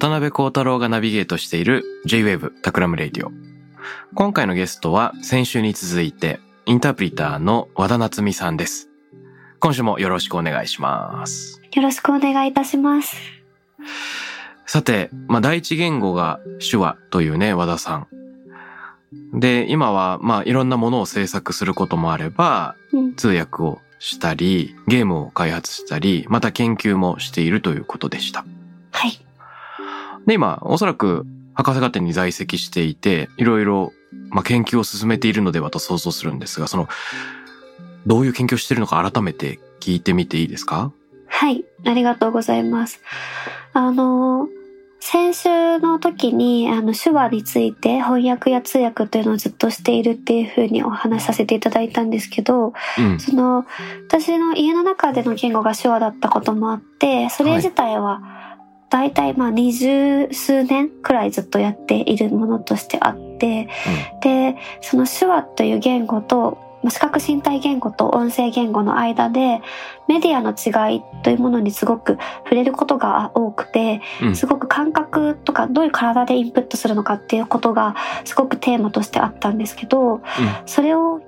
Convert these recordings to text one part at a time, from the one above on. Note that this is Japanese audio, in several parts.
渡邉康太郎がナビゲートしている J-Wave Takram Radio。今回のゲストは先週に続いてインタープリターの和田夏美さんです。今週もよろしくお願いします。よろしくお願いいたします。さて、まあ、第一言語が手話というね、和田さん。で、今は、まあ、いろんなものを制作することもあれば、うん、通訳をしたり、ゲームを開発したり、また研究もしているということでした。はい。で、今、おそらく博士課程に在籍していて、いろいろ、まあ、研究を進めているのではと想像するんですが、その、どういう研究をしているのか改めて聞いてみていいですか？はい。ありがとうございます。あの、先週の時に、あの、手話について翻訳や通訳というのをずっとしているっていうふうにお話しさせていただいたんですけど、うん。その、私の家の中での言語が手話だったこともあって、それ自体は、大体まあ二十数年くらいずっとやっているものとしてあって、で、その手話という言語と、まあ視覚身体言語と音声言語の間で、メディアの違いというものにすごく触れることが多くて、うん。すごく感覚とかどういう体でインプットするのかっていうことがすごくテーマとしてあったんですけど、それを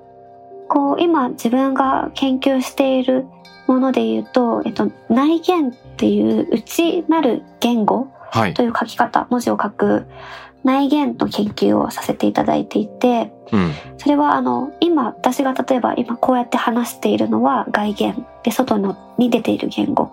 こう今自分が研究しているもので言うと、えっと、内言っていう内なる言語はいと。いう書き方、文字を書く内言の研究をさせていただいていて、うん。それはあの、今、私が例えば今こうやって話しているのは外言で、外のに出ている言語。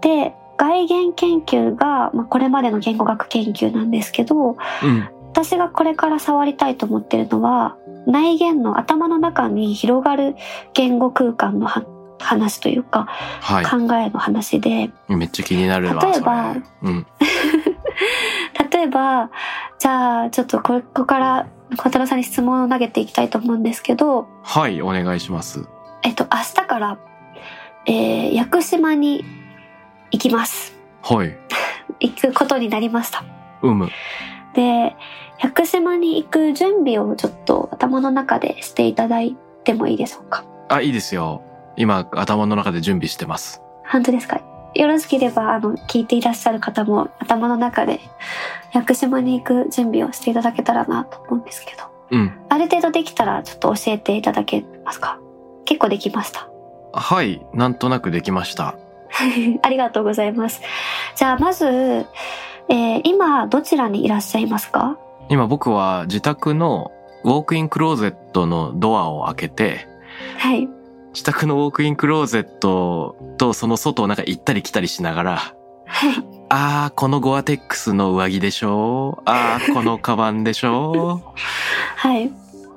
で、外言研究が、まあ、これまでの言語学研究なんですけど、うん。私がこれから触りたいと思ってるのは、内言の頭の中に広がる言語空間のは話というか、は考えの話で、い。めっちゃ気になるわ。例えばうん。例えば、じゃあ、ちょっとここから小太郎さんに質問を投げていきたいと思うんですけど、はい、お願いします。えっと、明日から、えー、屋久島に行きます。はい。行くことになりました。うむ。で、屋久島に行く準備をちょっと頭の中でしていただいてもいいでしょうか？あ、いいですよ。今、頭の中で準備してます。本当ですか？よろしければ、あの、聞いていらっしゃる方も頭の中で屋久島に行く準備をしていただけたらなと思うんですけど。うん。ある程度できたらちょっと教えていただけますか？結構できました？はい、なんとなくできました。ありがとうございます。じゃあまず、えー今どちらにいらっしゃいますか？今僕は自宅のウォークインクローゼットのドアを開けて、はい。自宅のウォークインクローゼットとその外をなんか行ったり来たりしながら、はい。あー、このゴアテックスの上着でしょ？あー、このカバンでしょ？はい。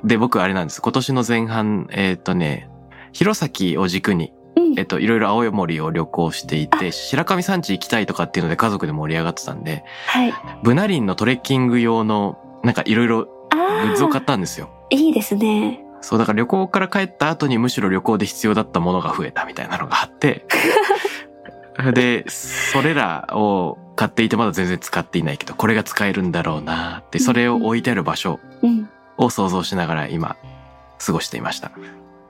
で、僕あれなんです。今年の前半、えっ、とね、弘前を軸に、うんえっ、と、いろいろ青森を旅行していて、白神山地行きたいとかっていうので家族で盛り上がってたんで、はい。ブナリンのトレッキング用の、なんかいろいろグあッズを買あ、ったんですよ。いいですね。そう、だから旅行から帰った後にむしろ旅行で必要だったものが増えたみたいなのがあって、で、それらを買っていてまだ全然使っていないけど、これが使えるんだろうなって、それを置いてある場所うん。を想像しながら今、過ごしていました。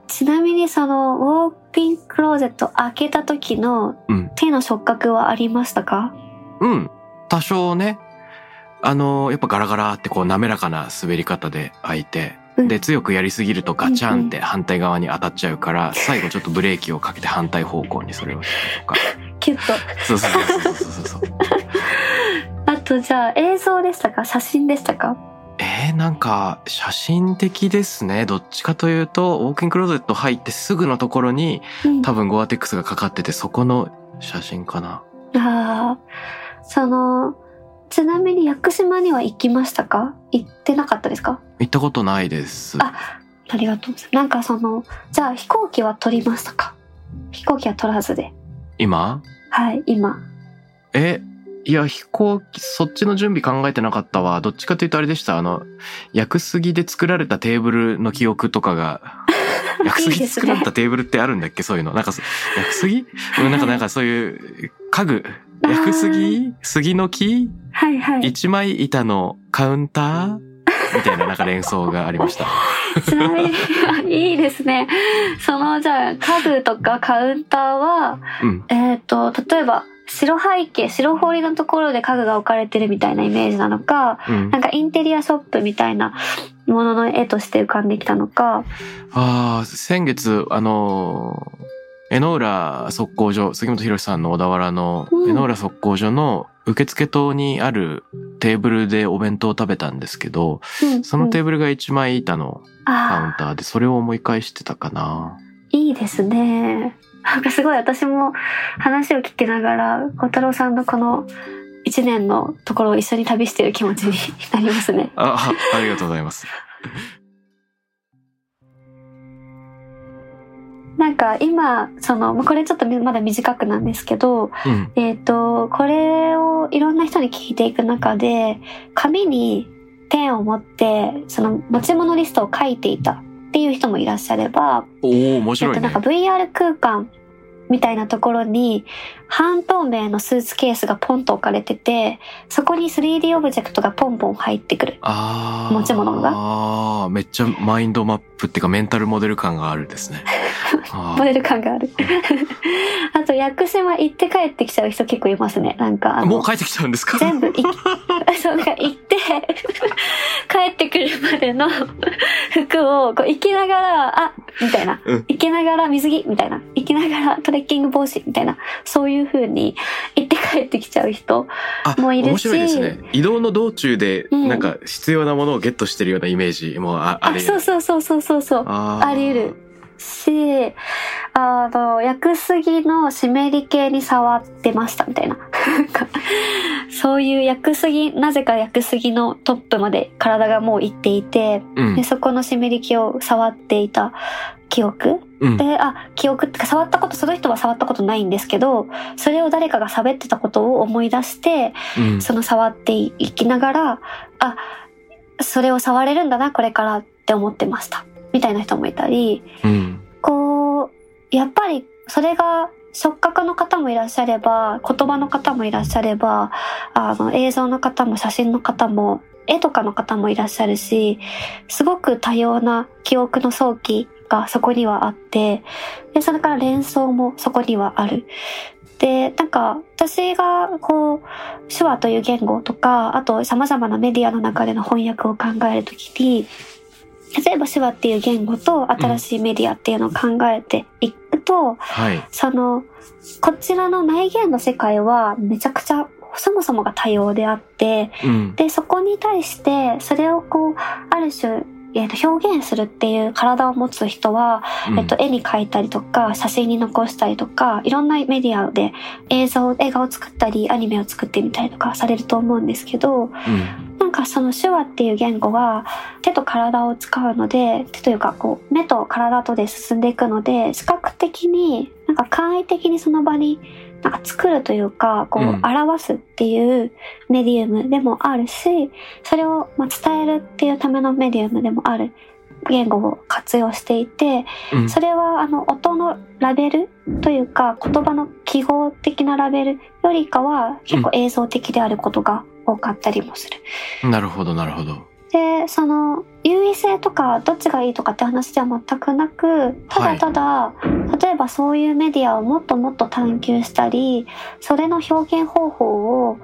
ちなみにその、ウォークインクローゼット開けた時のうん。手の触覚はありましたか？うん。多少ね、あの、やっぱガラガラってこう滑らかな滑り方で開いて、うんで、強くやりすぎるとガチャンって反対側に当たっちゃうから、最後ちょっとブレーキをかけて反対方向にそれをしたりとか。キュッと。そうそうそうそうそうそう。あとじゃあ映像でしたか？写真でしたか？映えー、なんか、写真的ですね。どっちかというと、ウォーキングクローゼット入ってすぐのところに、うん多分ゴアテックスがかかってて、そこの写真かな。ああ、その、ちなみに屋久島には行きましたか？行ってなかったですか？行ったことないです。あありがとうございます。なんかその、じゃあ飛行機は取りましたか？飛行機は取らずで。今？はい、今。え、いや、飛行機、そっちの準備考えてなかったわ。どっちかというとあれでした。あの、屋久杉で作られたテーブルの記憶とかが、屋久杉で作られたテーブルってあるんだっけ？そういうの。なんかそ、屋久杉？うんなんか、なんかそういう家具。屋久杉杉の木？はいはい。一枚板のカウンター？みたいななんか連想がありました。ちなみに、いいですね。その、じゃあ、家具とかカウンターは、うん。えっ、と、例えば、白背景、白彫りのところで家具が置かれてるみたいなイメージなのか、うんな。んかインテリアショップみたいなものの絵として浮かんできたのか、ああ、先月、あのー、江ノ浦測候所、杉本博さんの小田原のうん江ノ浦測候所の受付棟にあるテーブルでお弁当を食べたんですけど、うんそのテーブブルが一枚板のカウンあターで、それを思い返してたかな。あ、いいですね。なんかすごい私も話を聞きながら、小太郎さんのこの一年のところを一緒に旅してる気持ちになりますね。あ、あありがとうございます。なんか今、その、まあこれちょっとまだ短くなんですけど、うん。えっ、と、これをいろんな人に聞いていく中で、紙にペンを持って、その持ち物リストを書いていたっていう人もいらっしゃれば、おお面えっと、白いねなんか。VR 空間みたいなところに半透明のスーツケースがポンと置かれてて、そこに 3D オブジェクトがポンポン入ってくる。ああ。持ち物がああ、めっちゃマインドマップっていうかメンタルモデル感があるですね。あモデル感がある。あと、屋久島行って帰ってきちゃう人結構いますね。なんか、もう帰ってきちゃうんですか？全部い、そう、なんか行って、帰ってくるまでの 服を、こう、行きながら、あ、みたいな。うん行きながら水着、みたいな。行きながらトレッキング帽子、みたいな。そういう風に行って帰ってきちゃう人。あ、もういるし面白いですね。移動の道中で、うんなんか必要なものをゲットしてるようなイメージもあああ、りそうそうそうそうそうそう。あり得る。し、あの、薬杉の湿り系に触ってましたみたいな。そういう薬杉、なぜか薬杉のトップまで体がもう行っていて、うんで、。そこの湿り気を触っていた記憶うん。で、あ、記憶ってか触ったこと、その人は触ったことないんですけど、それを誰かが喋ってたことを思い出して、うんその触っていきながら、あ、それを触れるんだな、これからって思ってました。みたいな人もいたり、うん。こう、やっぱりそれが触覚の方もいらっしゃれば、言葉の方もいらっしゃれば、あの、映像の方も写真の方も、絵とかの方もいらっしゃるし、すごく多様な記憶の早期がそこにはあって、で、それから連想もそこにはある。で、なんか、私が、こう、手話という言語とか、あと様々なメディアの中での翻訳を考えるときに、例えば手話っていう言語と新しいメディアっていうのを考えていくと、はい。その、こちらの内言の世界はめちゃくちゃそもそもが多様であって、うん。で、そこに対して、それをこう、ある種、えーと表現するっていう体を持つ人は、うんえっと、絵に描いたりとか、写真に残したりとか、いろんなメディアで映像、映画を作ったり、アニメを作ってみたりとかされると思うんですけど、うん。なんかその手話っていう言語は手と体を使うので、手というかこう目と体とで進んでいくので、視覚的になんか簡易的にその場になんか作るというか、こううん表すっていうメディウムでもあるし、それをまあ伝えるっていうためのメディウムでもある言語を活用していて、うん。それはあの音のラベルというか言葉の記号的なラベルよりかは結構映像的であることが多かったりもする。なるほど、なるほど。で、その優位性とかどっちがいいとかって話では全くなく、ただただ、例えばそういうメディアをもっともっと探求したり、それの表現方法を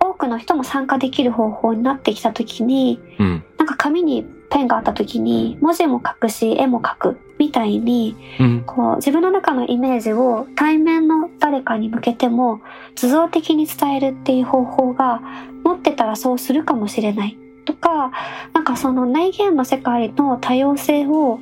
多くの人も参加できる方法になってきたときに、うん。なんか紙にペンがあったときに文字も書くし絵も書くみたいにうん。こう自分の中のイメージを対面の誰かに向けても図像的に伝えるっていう方法が持ってたらそうするかもしれないっとか、なんかその内言の世界の多様性を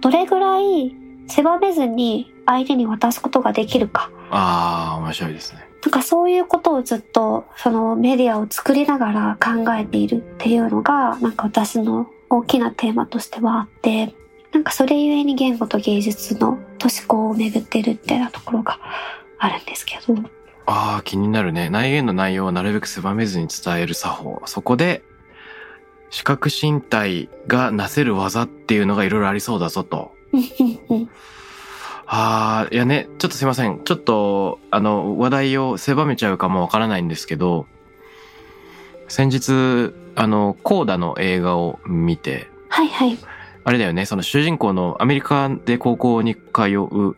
どれぐらい狭めずに相手に渡すことができるか。ああ、面白いですね。なんかそういうことをずっとそのメディアを作りながら考えているっていうのがなんか私の大きなテーマとしてはあってなんかそれゆえに言語と芸術の都市校を巡ってるみたいなところがあるんですけど。ああ、気になるね。内言の内容をなるべく狭めずに伝える作法。そこで、視覚身体がなせる技っていうのがいろいろありそうだぞと。ああ、いやね、ちょっとすいません。ちょっと、あの、話題を狭めちゃうかもわからないんですけど、先日、あの、コーダの映画を見て、はいはい。あれだよね、その主人公のアメリカで高校に通う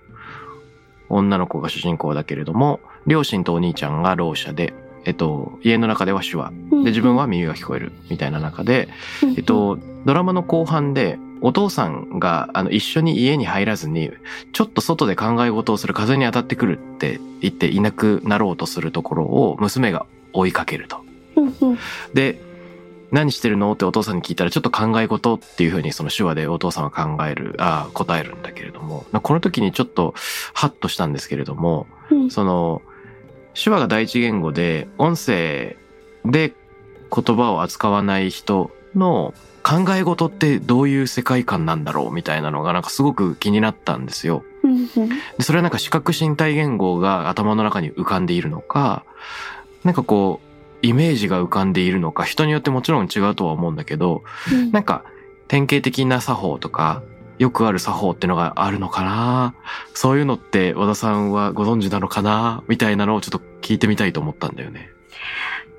女の子が主人公だけれども、両親とお兄ちゃんがろう者で、えっと、家の中では手話。で、自分は耳が聞こえるみたいな中で、えっと、ドラマの後半で、お父さんが、あの、一緒に家に入らずに、ちょっと外で考え事をする風に当たってくるって言っていなくなろうとするところを娘が追いかけると。で、何してるの？ってお父さんに聞いたら、ちょっと考え事っていうふうにその手話でお父さんは考える、あ答えるんだけれども、この時にちょっとハッとしたんですけれども、その、手話が第一言語で、音声で言葉を扱わない人の考え事ってどういう世界観なんだろうみたいなのがなんかすごく気になったんですよ。でそれはなんか視覚身体言語が頭の中に浮かんでいるのか、なんかこう、イメージが浮かんでいるのか、人によってもちろん違うとは思うんだけど、うん、なんか典型的な作法とか、よくある作法ってのがあるのかな？そういうのって和田さんはご存知なのかな？みたいなのをちょっと聞いてみたいと思ったんだよね。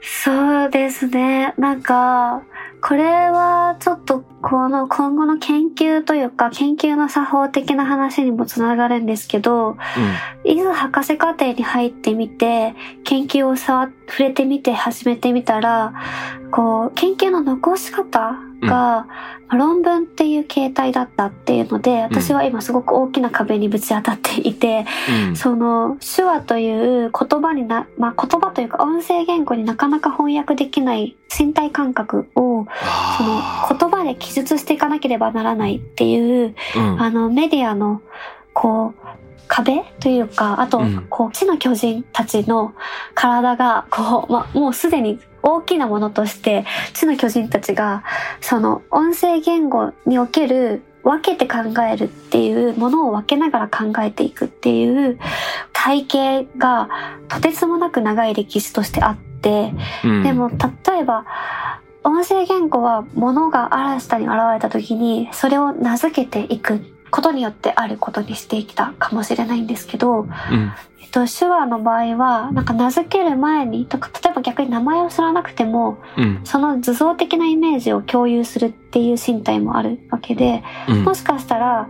そうですね。なんか、これはちょっとこの今後の研究というか研究の作法的な話にもつながるんですけど、うん、いざ博士課程に入ってみて研究を触触れてみて始めてみたらこう研究の残し方が、論文っていう形態だったっていうので、私は今すごく大きな壁にぶち当たっていて、うん、その手話という言葉にな、まあ言葉というか音声言語になかなか翻訳できない身体感覚を、その言葉で記述していかなければならないっていう、うん、あのメディアの、こう、壁というか、あと、こう、地の巨人たちの体が、こう、ま、もうすでに大きなものとして、地の巨人たちが、その音声言語における分けて考えるっていうものを分けながら考えていくっていう体系がとてつもなく長い歴史としてあって、うん、でも例えば音声言語は物が嵐下に現れた時にそれを名付けていくことによってあることにしてきたかもしれないんですけど、うん、えっと、手話の場合は、なんか名付ける前に、とか例えば逆に名前を知らなくても、うん、その図像的なイメージを共有するっていう身体もあるわけで、うん、もしかしたら、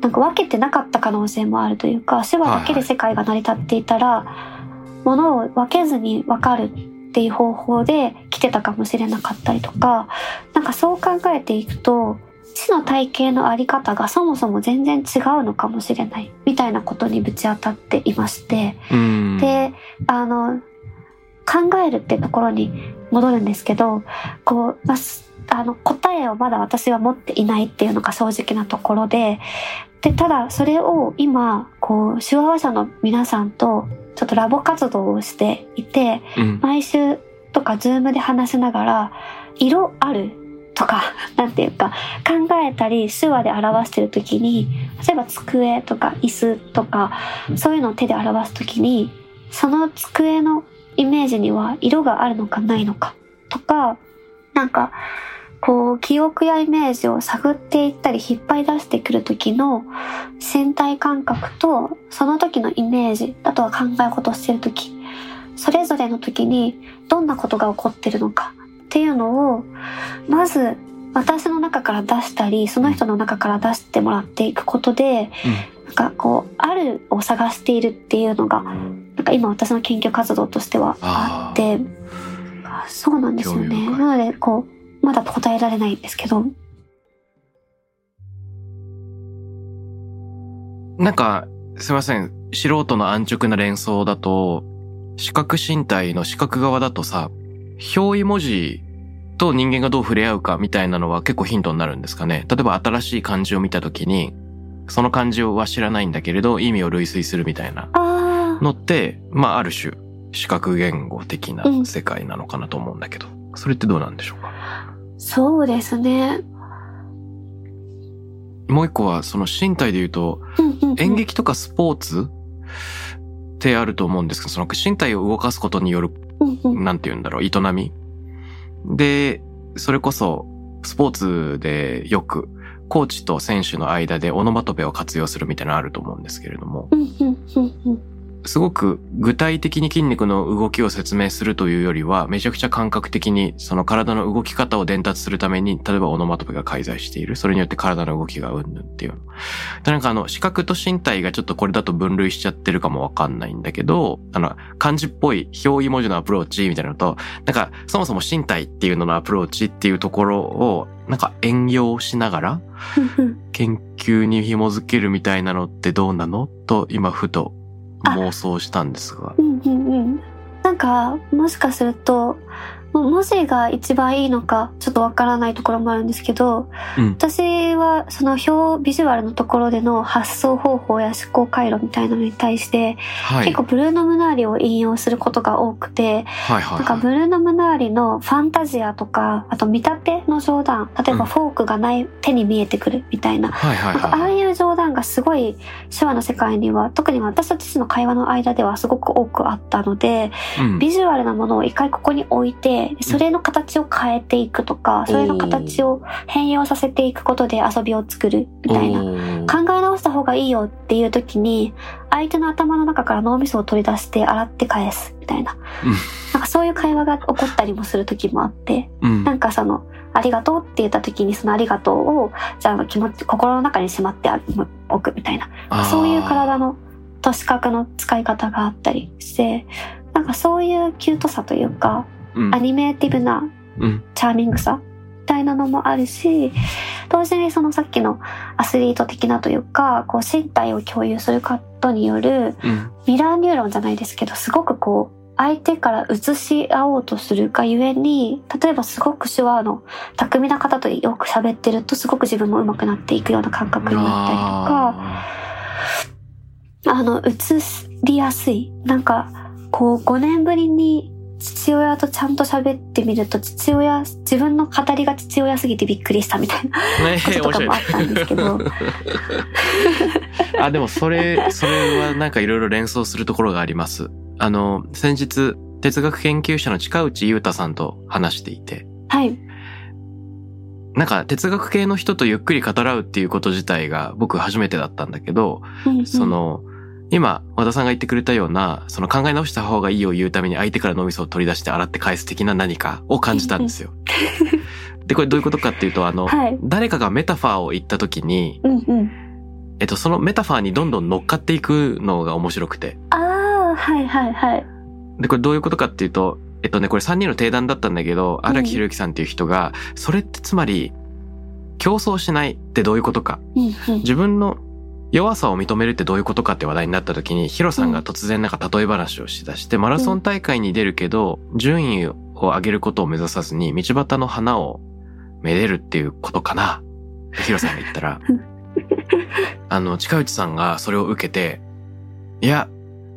なんか分けてなかった可能性もあるというか、手話だけで世界が成り立っていたら、ものを分けずに分かるっていう方法で来てたかもしれなかったりとか、なんかそう考えていくと、死の体系のあり方がそもそも全然違うのかもしれないみたいなことにぶち当たっていまして、で、あの、考えるってところに戻るんですけど、こう、まあの、答えをまだ私は持っていないっていうのが正直なところで、で、ただそれを今、こう、手話話者の皆さんとちょっとラボ活動をしていて、うん、毎週とかズームで話しながら、色あるとか、なんていうか、考えたり手話で表してる時に、例えば机とか椅子とか、そういうのを手で表す時に、その机のイメージには色があるのかないのかとか、なんか、こう、記憶やイメージを探っていったり引っ張り出してくる時の身体感覚と、その時のイメージ、あとは考え事をしてる時、それぞれの時にどんなことが起こってるのかっていうのを、まず私の中から出したり、その人の中から出してもらっていくことで、うん、なんかこう、あるを探しているっていうのが、なんか今私の研究活動としてはあって、そうなんですよね。なので、こう、まだ答えられないんですけど。なんか、すいません。素人の安直な連想だと、視覚身体の視覚側だとさ、表意文字と人間がどう触れ合うかみたいなのは結構ヒントになるんですかね。例えば新しい漢字を見たときに、その漢字は知らないんだけれど、意味を類推するみたいなあのって、まあある種、視覚言語的な世界なのかなと思うんだけど、それってどうなんでしょうか？あ、そうですね。もう一個は、その身体で言うと、うんうんうん演劇とかスポーツってあると思うんですけど、その身体を動かすことによる、うんうん なんて言うんだろう、営み？で、それこそ、スポーツでよく、コーチと選手の間でオノマトペを活用するみたいなのあると思うんですけれども、すごく具体的に筋肉の動きを説明するというよりは、めちゃくちゃ感覚的にその体の動き方を伝達するために、例えばオノマトペが介在している。それによって体の動きがうんぬんっていうの。でなんかあの、視覚と身体がちょっとこれだと分類しちゃってるかもわかんないんだけど、あの、漢字っぽい表意文字のアプローチみたいなのと、なんか、そもそも身体っていうののアプローチっていうところを、なんか援用しながら、研究に紐づけるみたいなのってどうなの？と、今ふと妄想したんですが。うんうんうん。なんか、もしかすると、文字が一番いいのか、ちょっとわからないところもあるんですけど、うん。私はその表、ビジュアルのところでの発想方法や思考回路みたいなのに対して、はい。結構ブルーノ・ムナーリを引用することが多くて、はいはい、なんかはい。ブルーノ・ムナーリのファンタジアとか、あと見立ての冗談、例えうんばフォークがない、手に見えてくるみたいな、はいはいなんかああはい。いう冗談がすごい手話の世界には、特に私たちの会話の間ではすごく多くあったので、うんビジュアルなものを一回ここに置いて、それの形を変えていくとか、それの形を変容させていくことで遊びを作るみたいな。考え直した方がいいよっていう時に、相手の頭の中から脳みそを取り出して洗って返すみたいな。うんなんかそういう会話が起こったりもする時もあって、うん。なんかその、ありがとうって言った時にそのありがとうを、じゃあ気持ち、心の中にしまっておくみたいな。そういう体のと視覚の使い方があったりして、なんかそういうキュートさというか、うんアニメーティブなうん。チャーミングさみたいなのもあるし、同時にそのさっきのアスリート的なというか、こう身体を共有することによるうん。ミラーニューロンじゃないですけど、すごくこう、相手から映し合おうとするがゆえに、例えばすごく手話の巧みな方とよく喋ってると、すごく自分も上手くなっていくような感覚になったりとか、あの、映りやすい。なんか、こう、5年ぶりに父親とちゃんと喋ってみると、父親、自分の語りが父親すぎてびっくりしたみたいなねこととかもあったんですけど。あ、でもそれ、それはなんかいろいろ連想するところがあります。あの、先日、哲学研究者の近内裕太さんと話していて、はい。なんか哲学系の人とゆっくり語らうっていうこと自体が僕初めてだったんだけど、うんうんそ、の、今、和田さんが言ってくれたような、その考え直した方がいいを言うために相手から脳みそを取り出して洗って返す的な何かを感じたんですよ。で、これどういうことかっていうと、あの、はい。誰かがメタファーを言った時に、うんうん。えっと、そのメタファーにどんどん乗っかっていくのが面白くて。ああ、はいはいはい。で、これどういうことかっていうと、えっとね、これ3人の定談だったんだけど、うん荒木博之さんっていう人が、それってつまり、競争しないってどういうことか。うんうん。自分の弱さを認めるってどういうことかって話題になった時に、ヒロさんが突然なんか例え話をしだして、マラソン大会に出るけど、順位を上げることを目指さずに、道端の花をめでるっていうことかな？ってヒロさんが言ったら、あの、近内さんがそれを受けて、いや、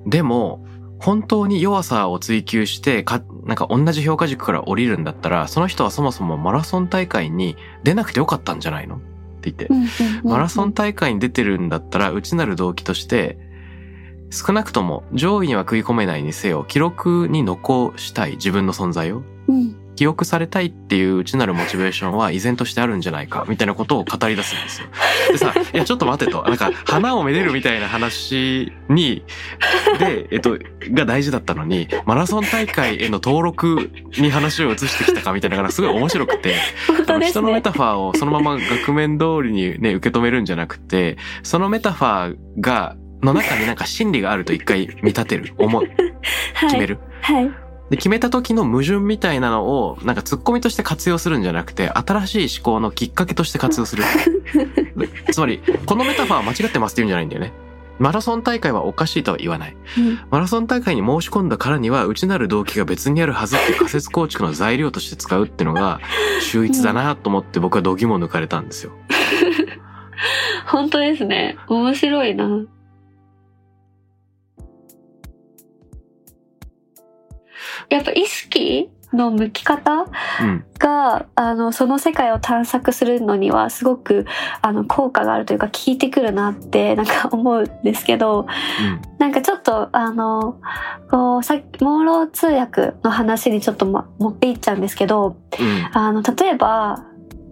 でも、本当に弱さを追求して、か、なんか同じ評価軸から降りるんだったら、その人はそもそもマラソン大会に出なくてよかったんじゃないの？って言ってマラソン大会に出てるんだったら、内なる動機として、少なくとも上位には食い込めないにせよ、記録に残したい自分の存在を、うん。記憶されたいっていう内なるモチベーションは依然としてあるんじゃないか、みたいなことを語り出すんですよ。でさ、いや、ちょっと待てと。なんか、花をめでるみたいな話に、で、えっと、が大事だったのに、マラソン大会への登録に話を移してきたかみたいなのがすごい面白くて。人のメタファーをそのまま額面通りにね、受け止めるんじゃなくて、そのメタファーが、の中になんか真理があると一回見立てる、思う、決める。はい。はい。で、決めた時の矛盾みたいなのを、なんか突っ込みとして活用するんじゃなくて、新しい思考のきっかけとして活用する。つまり、このメタファーは間違ってますって言うんじゃないんだよね。マラソン大会はおかしいとは言わない。うんマラソン大会に申し込んだからには、内なる動機が別にあるはずっていう仮説構築の材料として使うっていうのが、秀逸だなと思って僕は度肝抜かれたんですよ。本当ですね。面白いな。やっぱ意識の向き方うん。が、あの、その世界を探索するのにはすごく、あの、効果があるというか、効いてくるなって、なんか思うんですけど、うん。なんかちょっと、あの、こう、さっき、朦朧通訳の話にちょっと、ま、持っていっちゃうんですけど、うん。あの、例えば、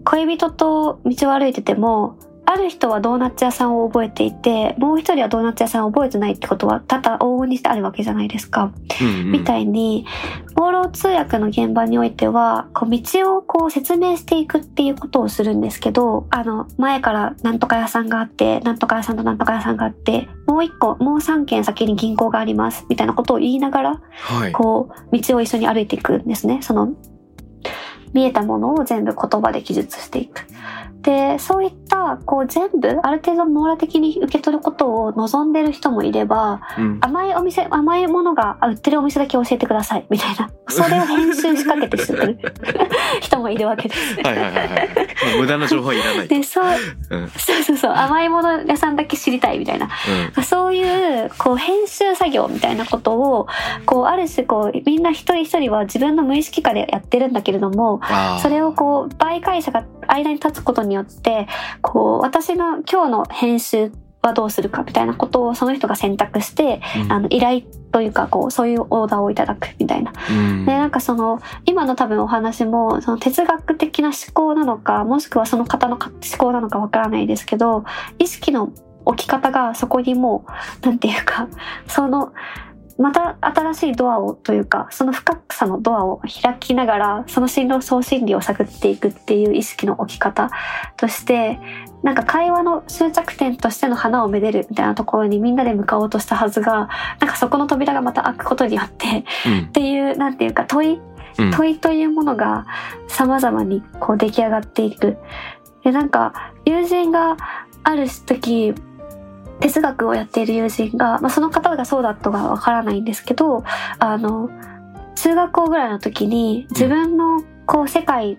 恋人と道を歩いてても、ある人はドーナツ屋さんを覚えていて、もう一人はドーナツ屋さんを覚えてないってことは多々往々にしてあるわけじゃないですか。うん。みたいに、朦朧通訳の現場においては、こう道をこう説明していくっていうことをするんですけど、あの、前からなんとか屋さんがあって、なんとか屋さんとなんとか屋さんがあって、もう一個、もう三軒先に銀行があります、みたいなことを言いながら、はい。こう、道を一緒に歩いていくんですね。その、見えたものを全部言葉で記述していく。で、そういった、こう全部、ある程度網羅的に受け取ることを望んでる人もいれば、うん。甘いお店、甘いものが売ってるお店だけ教えてください、みたいな。それを編集しかけてする 人もいるわけです。はいはいはい無駄な情報はいらない。で、そう、うん。そうそうそう、甘いもの屋さんだけ知りたい、みたいな。うん。そういう、こう、編集作業みたいなことを、こう、ある種、こう、みんな一人一人は自分の無意識下でやってるんだけれども、それをこう、媒介者が間に立つことによって、こう、私の今日の編集はどうするかみたいなことをその人が選択して、うんあの、依頼というか、こう、そういうオーダーをいただくみたいな。うん。で、なんかその、今の多分お話も、その哲学的な思考なのか、もしくはその方の思考なのかわからないですけど、意識の置き方がそこにもう、なんていうか、その、また新しいドアをというか、その深さのドアを開きながら、その進路総心理を探っていくっていう意識の置き方として、なんか会話の終着点としての花をめでるみたいなところにみんなで向かおうとしたはずが、なんかそこの扉がまた開くことによって、うんっ。ていう、なんていうか問い、うん。問いというものが様々にこう出来上がっていく。で、なんか、友人がある時、哲学をやっている友人が、まあ、その方がそうだとはわからないんですけど、あの、中学校ぐらいの時に自分のこう世界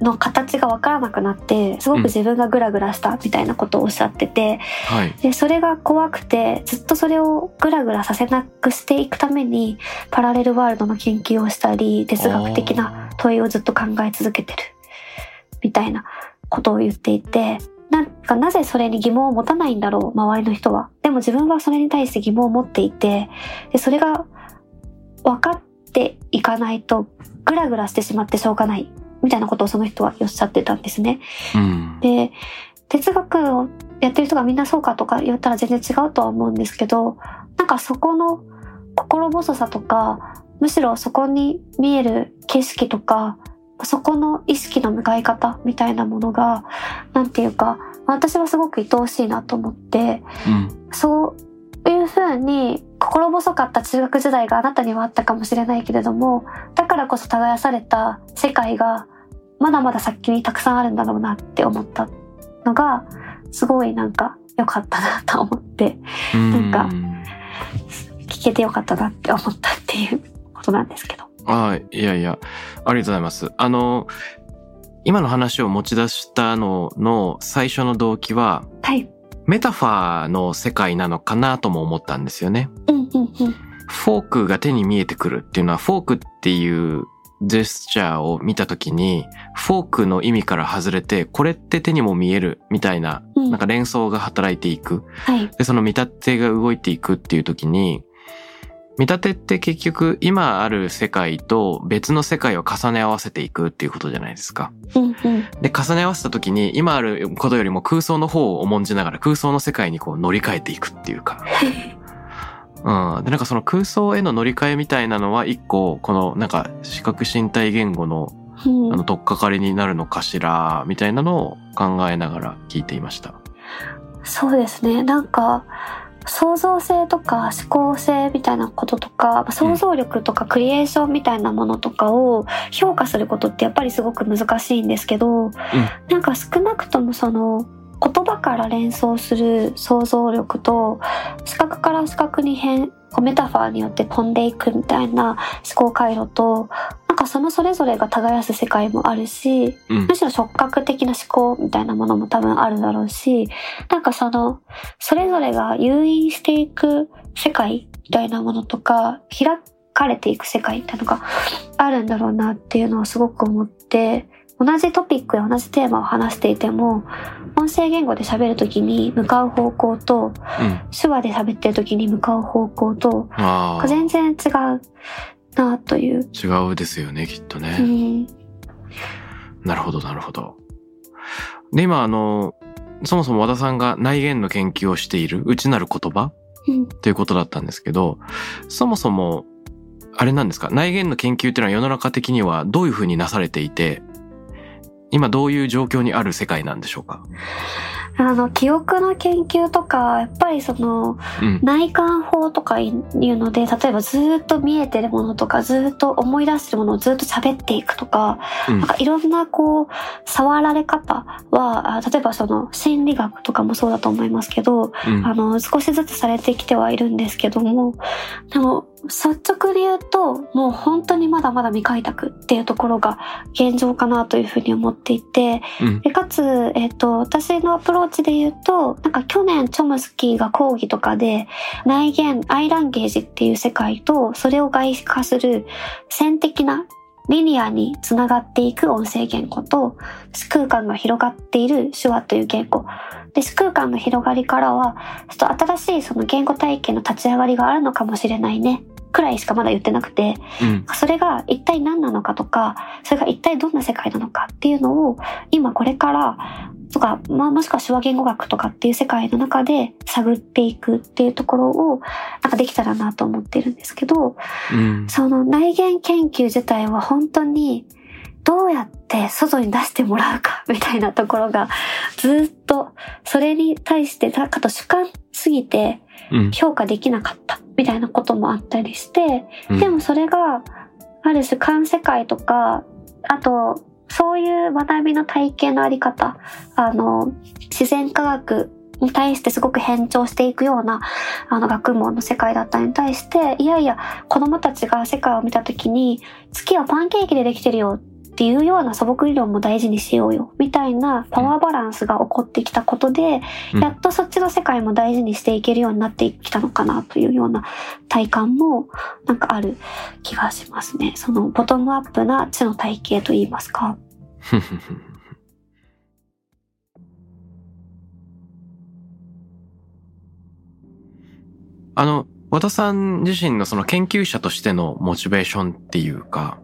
の形がわからなくなって、すごく自分がグラグラしたみたいなことをおっしゃってて、はい。で、それが怖くて、ずっとそれをグラグラさせなくしていくために、パラレルワールドの研究をしたり、哲学的な問いをずっと考え続けてる。みたいなことを言っていて、なんかなぜそれに疑問を持たないんだろう、周りの人は。でも自分はそれに対して疑問を持っていて、で、それが分かっていかないと、グラグラしてしまってしょうがない。みたいなことをその人はおっしゃってたんですね。うん。で、哲学をやってる人がみんなそうかとか言ったら全然違うとは思うんですけど、なんかそこの心細さとか、むしろそこに見える景色とか、そこの意識の向かい方みたいなものが、なんていうか、私はすごく愛おしいなと思って、うん。そういうふうに心細かった中学時代があなたにはあったかもしれないけれども、だからこそ耕された世界がまだまだ先にたくさんあるんだろうなって思ったのが、すごいなんか良かったなと思って、うん。なんか聞けて良かったなって思ったっていうことなんですけど。ああ、いやいや、ありがとうございます。あの、今の話を持ち出したのの最初の動機は、はい。メタファーの世界なのかなとも思ったんですよね。フォークが手に見えてくるっていうのは、フォークっていうジェスチャーを見たときに、フォークの意味から外れて、これって手にも見えるみたいな、うんなんか連想が働いていく。はい。で、その見立てが動いていくっていう時に、見立てって結局今ある世界と別の世界を重ね合わせていくっていうことじゃないですか。うんうん。で、重ね合わせた時に今あることよりも空想の方を重んじながら空想の世界にこう乗り換えていくっていうか。うん。で、なんかその空想への乗り換えみたいなのは一個、このなんか視覚身体言語のうんあの、取っかかりになるのかしら、みたいなのを考えながら聞いていました。そうですね。なんか、創造性とか思考性みたいなこととか、想像力とかクリエーションみたいなものとかを評価することってやっぱりすごく難しいんですけど、なんか少なくともその言葉葉から連想する想像力と視覚から視覚に変こうメタファーによって飛んでいくみたいな思考回路となんかそのそれぞれが耕す世界もあるしうんむ。しろ触覚的な思考みたいなものも多分あるだろうし、なんかその、それぞれが誘引していく世界みたいなものとか、開かれていく世界みたいなのがあるんだろうなっていうのをすごく思って、同じトピックや同じテーマを話していても、音声言語で喋るときに向かう方向と、うん。手話で喋ってるときに向かう方向と。全然違うなという。違うですよね、きっとうね。ん、なるほど、なるほど。で、今、あの、そもそも和田さんが内言の研究をしている内なる言葉うん、ということだったんですけど、そもそも、あれなんですか？内言の研究っていうのは世の中的にはどういうふうになされていて、今どういう状況にある世界なんでしょうか？あの、記憶の研究とか、やっぱりその、うん。内観法とかいうので、例えばずーっと見えてるものとか、ずーっと思い出してるものをずーっと喋っていくとか、うん。なんかいろんなこう、触られ方は、あ例えばその心理学とかもそうだと思いますけど、うん。あの、少しずつされてきてはいるんですけども、でも、率直に言うと、もう本当にまだまだ未開拓っていうところが現状かなというふうに思っていて、うん。でかつ、えっ、と、私のアプローチで言うと、なんか去年チョムスキーが講義とかで、内言、アイランゲージっていう世界と、それを外化する線的なリニアにつながっていく音声言語と、視空間が広がっている手話という言語。で、視空間の広がりからは、ちょっと新しいその言語体系の立ち上がりがあるのかもしれないね。くらいしかまだ言ってなくて、うん。それが一体何なのかとか、それが一体どんな世界なのかっていうのを、今これから、とか、まあもしくは手話言語学とかっていう世界の中で探っていくっていうところを、なんかできたらなと思ってるんですけど、うん。その内言研究自体は本当に、どうやって外に出してもらうか みたいなところがずっとそれに対してなんかと主観すぎてうん。評価できなかったみたいなこともあったりして、うん。でもそれが、ある種、観世界とか、あと、そういう学びの体系のあり方、あの、自然科学に対してすごく変調していくような、あの、学問の世界だったのに対して、いやいや、子供たちが世界を見たときに、月はパンケーキでできてるよっていうような素朴理論も大事にしようよ、みたいなパワーバランスが起こってきたことで、うんやっとそっちの世界も大事にしていけるようになってきたのかなというような体感もなんかある気がしますね。そのボトムアップな知の体系といいますか。あの、和田さん自身のその研究者としてのモチベーションっていうか、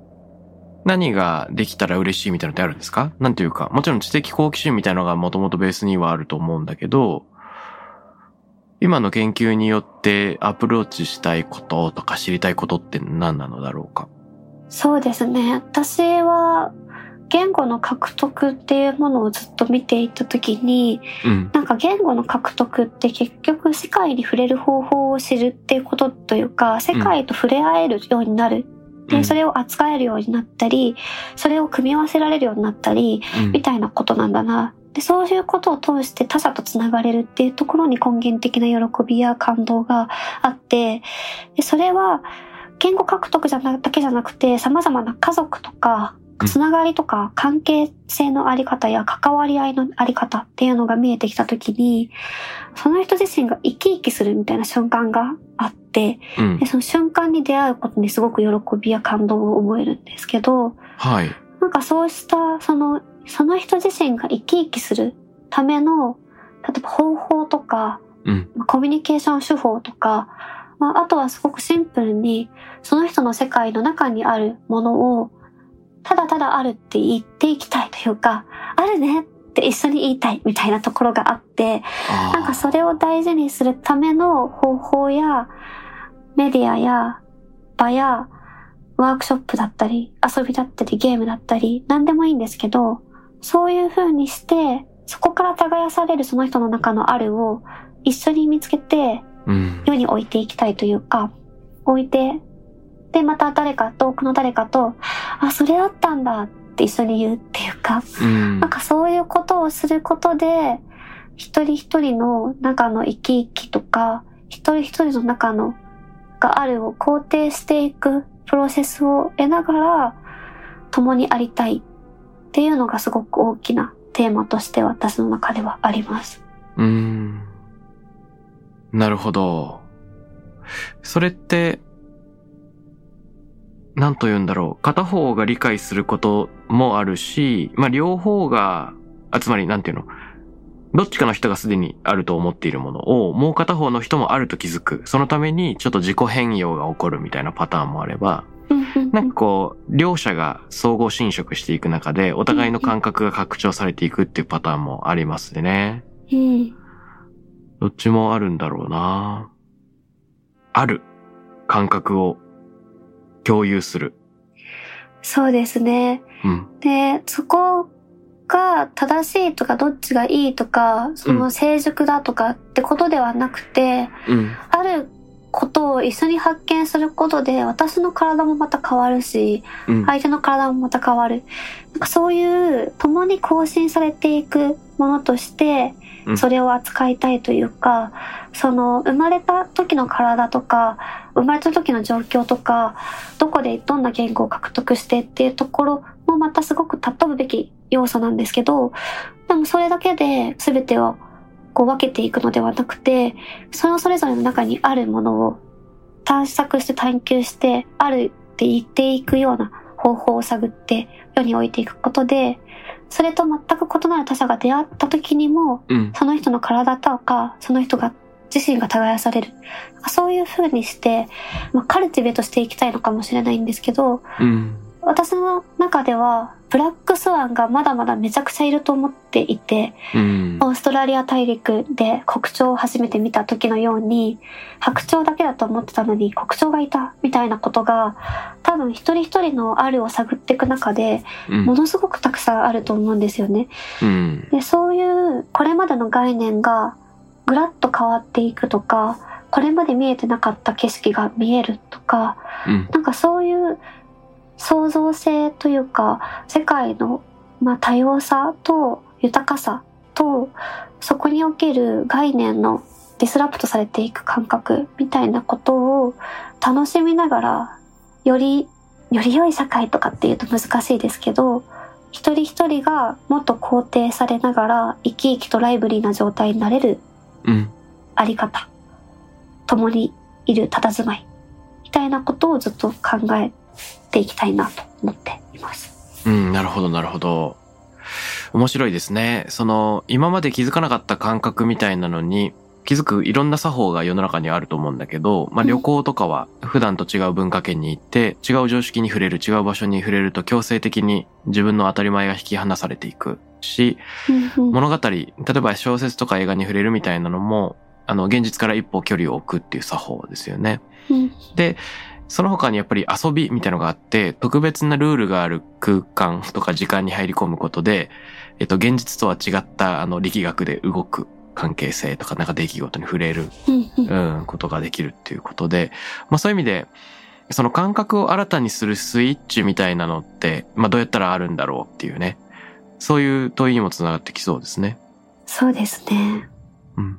何ができたら嬉しいみたいなのってあるんですか？なんていうか、もちろん知的好奇心みたいなのがもともとベースにはあると思うんだけど、今の研究によってアプローチしたいこととか知りたいことって何なのだろうか？そうですね。私は言語の獲得っていうものをずっと見ていたときに、うん。なんか言語の獲得って結局世界に触れる方法を知るっていうことというか、世界と触れ合えるようになる。で、それを扱えるようになったり、それを組み合わせられるようになったり、うんみたいなことなんだな。で、そういうことを通して他者とつながれるっていうところに根源的な喜びや感動があって、でそれは言語獲得じゃなだけじゃなくて様々な家族とかうんつながりとか関係性のあり方や関わり合いのあり方っていうのが見えてきたときに、その人自身が生き生きするみたいな瞬間があって、うんで。その瞬間に出会うことにすごく喜びや感動を覚えるんですけど、はい。なんかそうした、その、その人自身が生き生きするための、例えば方法とか、うん。まあコミュニケーション手法とか、まあ、あとはすごくシンプルに、その人の世界の中にあるものを、ただただあるって言っていきたいというか、あるねって一緒に言いたいみたいなところがあって、なんかそれを大事にするための方法やメディアや場やワークショップだったり遊びだったりゲームだったり何でもいいんですけどそういう風にしてそこから耕されるその人の中のあるを一緒に見つけてうん。世に置いていきたいというか置いてでまた誰か遠くの誰かとあそれあったんだって一緒に言うっていうかうんなんかそういうことをすることで、一人一人の中の生き生きとか、一人一人の中のがあるを肯定していくプロセスを得ながら、共にありたいっていうのがすごく大きなテーマとして私の中ではあります。うーん。なるほど。それって、なんと言うんだろう。片方が理解することもあるし、まあ両方が、あ、つまりなんていうの？どっちかの人がすでにあると思っているものを、もう片方の人もあると気づく。そのためにちょっと自己変容が起こるみたいなパターンもあれば、なんかこう、両者が相互侵食していく中で、お互いの感覚が拡張されていくっていうパターンもありますね。うん。どっちもあるんだろうな。ある感覚を共有する。そうですね。うん。で、そこが正しいとかどっちがいいとか、その成熟だとかってことではなくて、うん。あることを一緒に発見することで私の体もまた変わるし、うん。相手の体もまた変わる。なんかそういう共に更新されていくものとしてう、んそれを扱いたいというか、その生まれた時の体とか、生まれた時の状況とか、どこでどんな言語を獲得してっていうところもまたすごく尊ぶべき要素なんですけど、でもそれだけで全てをこう分けていくのではなくて、そのそれぞれの中にあるものを探索して探求して、あるって言っていくような方法を探って世に置いていくことで、それと全く異なる他者が出会った時にも、うん。その人の体とか、その人が自身が耕される。そういう風にして、まあ、カルティベートしていきたいのかもしれないんですけど、うん。私の中では、ブラックスワンがまだまだめちゃくちゃいると思っていて、うん。オーストラリア大陸で黒鳥を初めて見た時のように、白鳥だけだと思ってたのに黒鳥がいたみたいなことが、多分一人一人のあるを探っていく中で、うんものすごくたくさんあると思うんですよね。うん。で、そういうこれまでの概念がぐらっと変わっていくとか、これまで見えてなかった景色が見えるとか、うん。なんかそういう創造性というか、世界の、まあ、多様さと豊かさと、そこにおける概念のディスラプトされていく感覚みたいなことを楽しみながら、より、より良い社会とかっていうと難しいですけど、一人一人がもっと肯定されながら生き生きとライブリーな状態になれるうん。あり方、共にいる佇まい、みたいなことをずっと考えていきたいなと思っています。うん。なるほど、なるほど。面白いですね。その、今まで気づかなかった感覚みたいなのに、気づくいろんな作法が世の中にはあると思うんだけど、まあうん旅行とかは普段と違う文化圏に行って、違う常識に触れる、違う場所に触れると強制的に自分の当たり前が引き離されていくし、物語、例えば小説とか映画に触れるみたいなのも、あの、現実から一歩距離を置くっていう作法ですよね。うんで、その他にやっぱり遊びみたいのがあって、特別なルールがある空間とか時間に入り込むことで、えっと、現実とは違った、あの、力学で動く関係性とか、なんか出来事に触れる、うんことができるっていうことで、まあそういう意味で、その感覚を新たにするスイッチみたいなのって、まあどうやったらあるんだろうっていうね。そういう問いにもつながってきそうですね。そうですね。うん。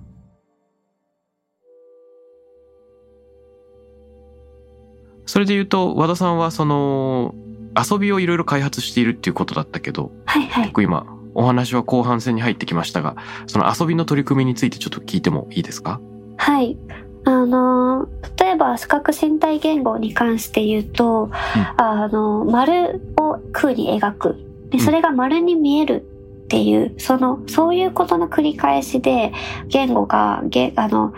それで言うと、和田さんはその、遊びをいろいろ開発しているっていうことだったけど、はいはい結。構今、お話は後半戦に入ってきましたが、その遊びの取り組みについてちょっと聞いてもいいですか？はい。あの、例えば視覚身体言語に関して言うと、あの、丸を空に描く。で、それが丸に見えるっていう、その、そういうことの繰り返しで、言語が、げあの、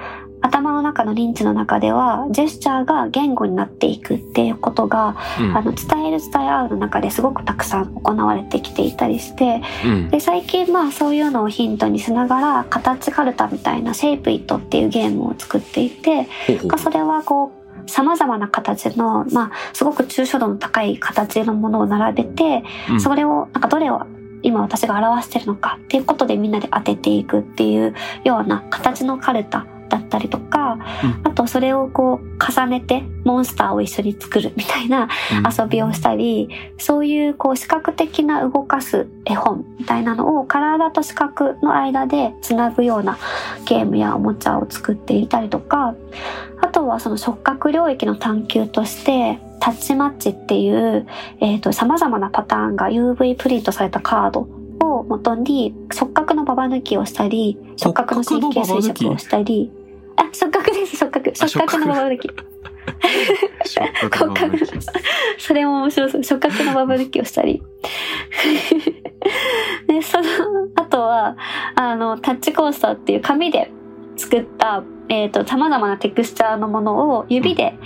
頭の中の認知の中では、ジェスチャーが言語になっていくっていうことが、うん。あの、伝える伝え合うの中ですごくたくさん行われてきていたりして、うん。で、最近まあそういうのをヒントにしながら、形カルタみたいなシェイプイットっていうゲームを作っていて、それはこう、様々な形の、まあ、すごく抽象度の高い形のものを並べて、うん。それを、なんかどれを今私が表してるのかっていうことでみんなで当てていくっていうような形のカルタだったりとか、うん。あとそれをこう重ねてモンスターを一緒に作るみたいなうん。遊びをしたり、そういうこう視覚的な動かす絵本みたいなのを体と視覚の間でつなぐようなゲームやおもちゃを作っていたりとか、あとはその触覚領域の探求として、タッチマッチっていう、えっ、と、様々なパターンが UV プリントされたカードを元に触覚のババ抜きをしたり、触覚の神経衰弱をしたり、あ、触覚です、触覚。あ触覚のババ抜き。触覚の触覚それも面白そう。触覚のババ抜きをしたり。で、その、あとは、あの、タッチコースターっていう紙で作った、えっ、と、様々なテクスチャーのものを指で、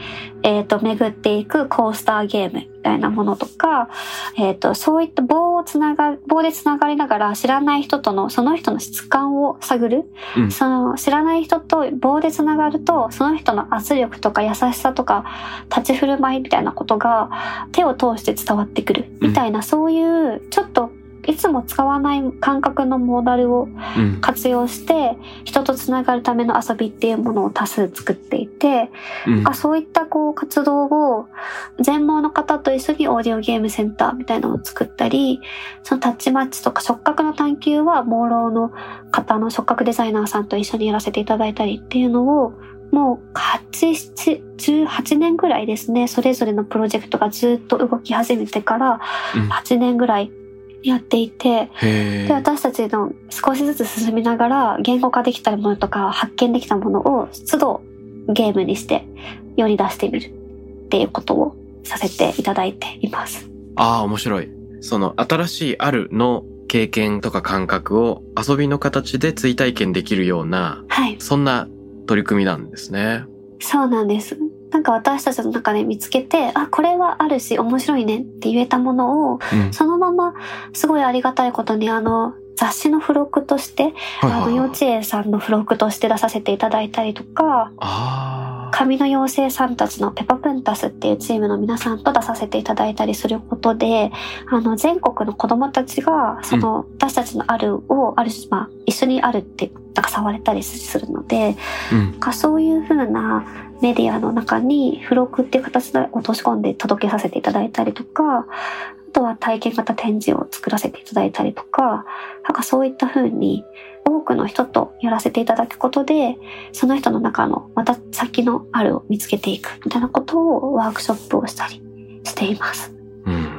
えっ、と、巡っていくコースターゲームみたいなものとか、えっ、と、そういった棒をつなが、棒でつながりながら知らない人との、その人の質感を探る。うん。その、知らない人と棒でつながると、その人の圧力とか優しさとか、立ち振る舞いみたいなことが手を通して伝わってくる。みたいな、そういうちょっといつも使わない感覚のモーダルをうん。活用して人とつながるための遊びっていうものを多数作っていて、うん。あそういったこう活動を全盲の方と一緒にオーディオゲームセンターみたいなのを作ったりそのタッチマッチとか触覚の探求は盲ろの方の触覚デザイナーさんと一緒にやらせていただいたりっていうのをもう8、7 18年ぐらいですね、それぞれのプロジェクトがずっと動き始めてからうん。8年ぐらいやっていて、へで、私たちの少しずつ進みながら言語化できたものとか発見できたものを都度ゲームにして世に出してみるっていうことをさせていただいています。ああ、面白い。その新しいあるの経験とか感覚を遊びの形で追体験できるような、はい。そんな取り組みなんですね。そうなんです。なんか私たちの中で見つけて、あ、これはあるし面白いねって言えたものを、うん。そのまますごいありがたいことにあの、雑誌の付録として、はいあはいはいの幼稚園さんの付録として出させていただいたりとか。紙の妖精さんたちのペパプンタスっていうチームの皆さんと出させていただいたりすることで、あの、全国の子供たちが、その、私たちのあるを、ある種、まあ、一緒にあるって、なんか触れたりするので、うん。かそういう風なメディアの中に付録っていう形で落とし込んで届けさせていただいたりとか、あとは体験型展示を作らせていただいたりとか、なんかそういった風に多くの人とやらせていただくことで、その人の中のまた先のあるを見つけていくみたいなことをワークショップをしたりしています。うん。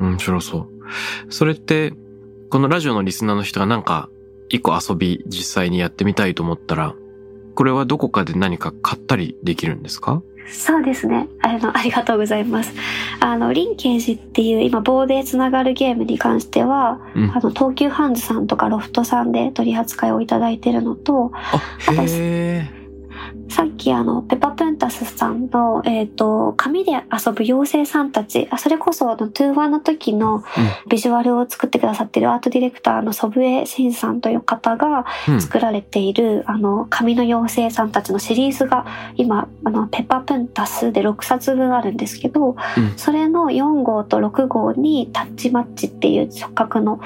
面白そう。それって、このラジオのリスナーの人がなんか、一個遊び実際にやってみたいと思ったら、これはどこかで何か買ったりできるんですか？そうですね。あの、ありがとうございます。あの、リンケージっていう今棒でつながるゲームに関しては、うん。あの、東急ハンズさんとかロフトさんで取り扱いをいただいているのと、あ、へえ。さっきあの、ペパプンタスさんの、えっ、と、紙で遊ぶ妖精さんたち、あそれこそあの、2-1の時のビジュアルを作ってくださっているアートディレクターの祖父江慎さんという方がうん。作られている、あの、紙の妖精さんたちのシリーズが、今、あの、ペパプンタスで6冊分あるんですけど、うんそれの4号と6号にタッチマッチっていう触覚の、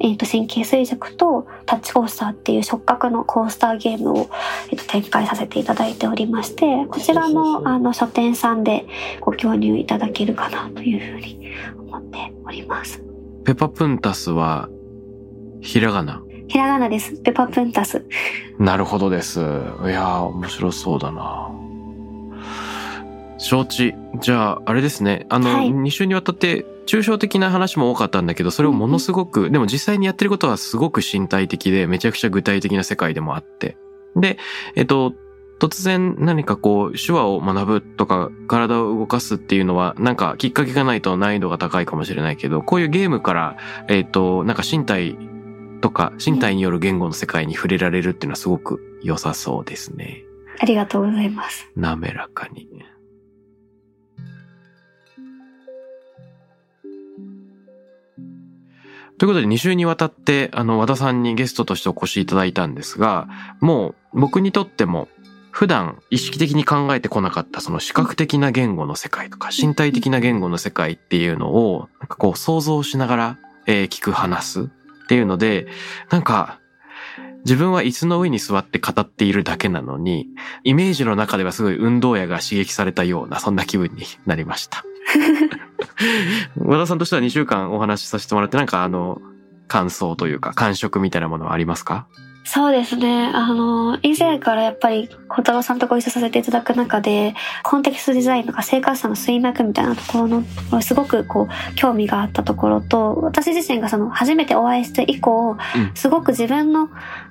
えっ、と、神経衰弱とタッチコースターっていう触覚のコースターゲームを、えっと展開させていただいておりまして、こちらのあの書店さんでご購入いただけるかなというふうに思っております。ペパプンタスは、ひらがな？ひらがなです。ペパプンタス。なるほどです。いやー、面白そうだな。承知。じゃあ、あれですね。あの、はい2週にわたって、抽象的な話も多かったんだけど、それをものすごく、でも実際にやってることはすごく身体的で、めちゃくちゃ具体的な世界でもあって。で、えっと、突然何かこう、手話を学ぶとか、体を動かすっていうのは、なんかきっかけがないと難易度が高いかもしれないけど、こういうゲームから、えっと、なんか身体とか、身体による言語の世界に触れられるっていうのはすごく良さそうですね。ありがとうございます。滑らかに。ということで2週にわたってあの和田さんにゲストとしてお越しいただいたんですが、もう僕にとっても普段意識的に考えてこなかったその視覚的な言語の世界とか身体的な言語の世界っていうのをなんかこう想像しながら、え聞く話すっていうので、なんか自分は椅子の上に座って語っているだけなのに、イメージの中ではすごい運動野が刺激されたような、そんな気分になりました。和田さんとしては2週間お話しさせてもらって、なんかあの、感想というか、感触みたいなものはありますか？そうですね。あの、以前からやっぱり小太郎さんとご一緒させていただく中で、コンテキストデザインとか生活者の水脈みたいなところの、すごくこう、興味があったところと、私自身がその、初めてお会いして以降、うんすごく自分の、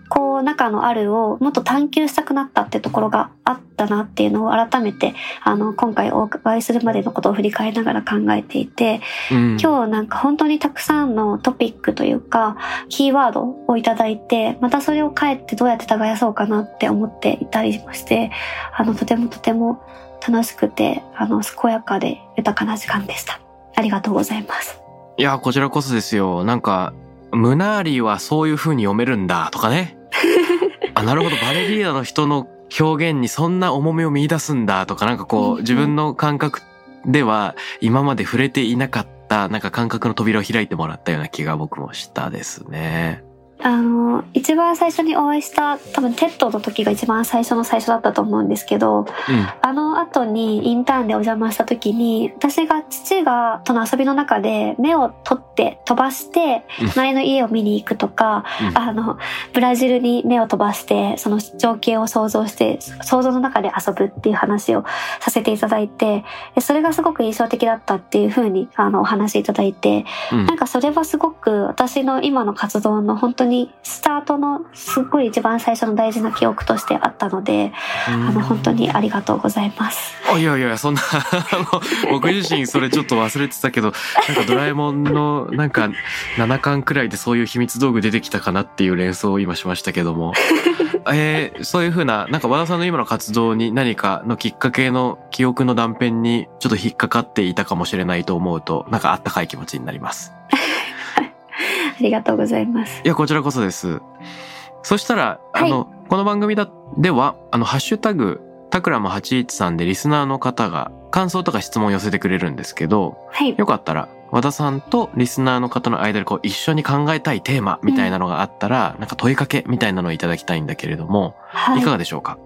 こう、中のあるをもっと探求したくなったってところがあったなっていうのを改めて、あの、今回お会いするまでのことを振り返りながら考えていて、うん。今日なんか本当にたくさんのトピックというか、キーワードをいただいて、またそれを帰ってどうやって耕そうかなって思っていたりもして、あの、とてもとても楽しくて、あの、健やかで豊かな時間でした。ありがとうございます。いや、こちらこそですよ。なんか、ムナーリはそういう風に読めるんだとかね。あ、なるほど。バレリーナの人の表現にそんな重みを見出すんだとか、なんかこう自分の感覚では今まで触れていなかった、なんか感覚の扉を開いてもらったような気が僕もしたですね。あの、一番最初にお会いした、多分 TED の時が一番最初の最初だったと思うんですけど、うん。あの後にインターンでお邪魔した時に、私が父がとの遊びの中で目を取って飛ばしてうん、隣の家を見に行くとか、うん。あの、ブラジルに目を飛ばして、その情景を想像して、想像の中で遊ぶっていう話をさせていただいて、でそれがすごく印象的だったっていうふうに、あの、お話しいただいて、うん。なんかそれはすごく私の今の活動の本当にスタートのすっごい一番最初の大事な記憶としてあったので、あの、本当にありがとうございます。あいやいや、そんな、あの、僕自身それちょっと忘れてたけど、なんかドラえもんの、なんか、7巻くらいでそういう秘密道具出てきたかなっていう連想を今しましたけども。えー、そういうふうな、なんか和田さんの今の活動に何かのきっかけの記憶の断片にちょっと引っかかっていたかもしれないと思うと、なんかあったかい気持ちになります。ありがとうございます。いや、こちらこそです。そしたら、あの、この番組だ、では、あの、ハッシュタグ、タクラム813でリスナーの方が感想とか質問を寄せてくれるんですけど、はい。よかったら、和田さんとリスナーの方の間でこう一緒に考えたいテーマみたいなのがあったら、なんか問いかけみたいなのをいただきたいんだけれども、はいいかがでしょうか？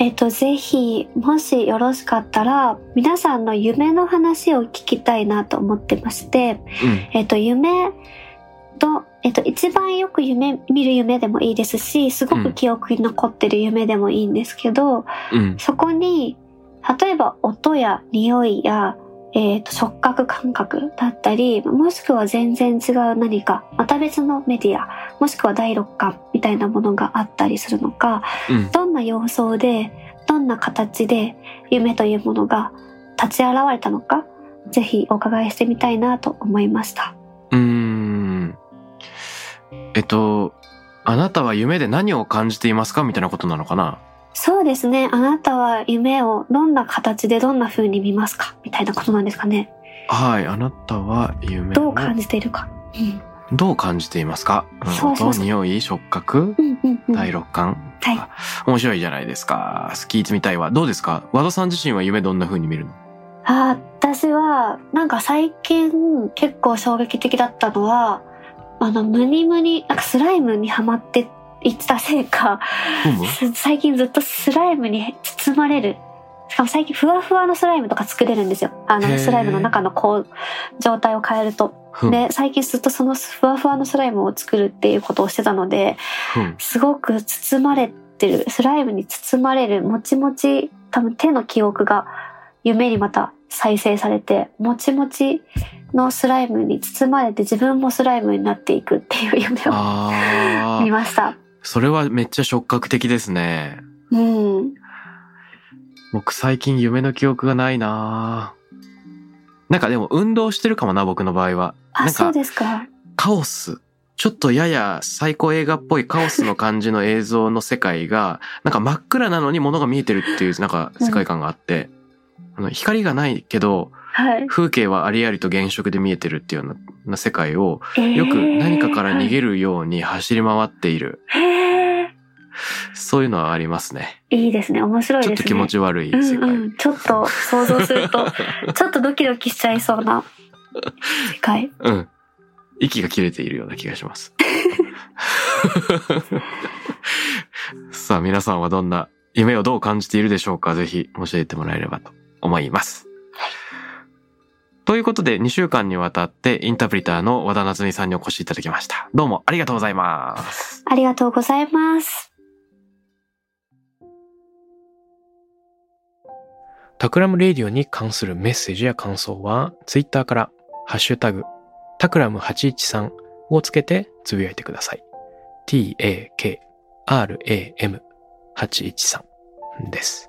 えっ、と、ぜひ、もしよろしかったら、皆さんの夢の話を聞きたいなと思ってまして、うん。えっ、と、夢と、えっ、と、一番よく夢、見る夢でもいいですし、すごく記憶に残ってる夢でもいいんですけど、うん。そこに、例えば音や匂いや、えっ、と、触覚感覚だったり、もしくは全然違う何か、また別のメディア、もしくは第六感みたいなものがあったりするのか、うん。どんな様相で、どんな形で夢というものが立ち現れたのか、ぜひお伺いしてみたいなと思いました。うーん。えっと、あなたは夢で何を感じていますか？みたいなことなのかな？そうですね。あなたは夢をどんな形でどんな風に見ますか？みたいなことなんですかね。はい。あなたは夢をどう感じているか。うん。どう感じていますか？音、匂い、触覚？うんうんうん。第六感？はい。面白いじゃないですか。聞いてみたいわ。どうですか？和田さん自身は夢どんな風に見るの？あー私は、なんか最近結構衝撃的だったのは、あの、ムニムニ、なんかスライムにハマっていったせいか、ふむ？す最近ずっとスライムに包まれる。しかも最近ふわふわのスライムとか作れるんですよ。あの、スライムの中のこう、状態を変えると。で、最近ずっとそのふわふわのスライムを作るっていうことをしてたので、すごく包まれてる、スライムに包まれる、もちもち、多分手の記憶が夢にまた再生されて、もちもちのスライムに包まれて自分もスライムになっていくっていう夢を。見ました。それはめっちゃ触覚的ですね。うん。僕最近夢の記憶がないななんかでも運動してるかもな、僕の場合は。あ、そうですか。カオス。ちょっとやや最高映画っぽいカオスの感じの映像の世界が、なんか真っ暗なのに物が見えてるっていうなんか世界観があって、あの光がないけど、はい。風景はありありと原色で見えてるっていうようなな世界を、えーよく何かから逃げるように走り回っている。そういうのはありますね。いいですね。面白いですね。ちょっと気持ち悪いうん世界。うん。ちょっと想像すると、ちょっとドキドキしちゃいそうな世界。うん。息が切れているような気がします。皆さんはどんな夢をどう感じているでしょうか？ぜひ教えてもらえればと思います。ということで、2週間にわたってインタープリターの和田夏美さんにお越しいただきました。どうもありがとうございます。ありがとうございます。 Takram Radio に関するメッセージや感想は、ツイッターから、ハッシュタグ、 Takram 813をつけてつぶやいてください。t-a-k-r-a-m813 です。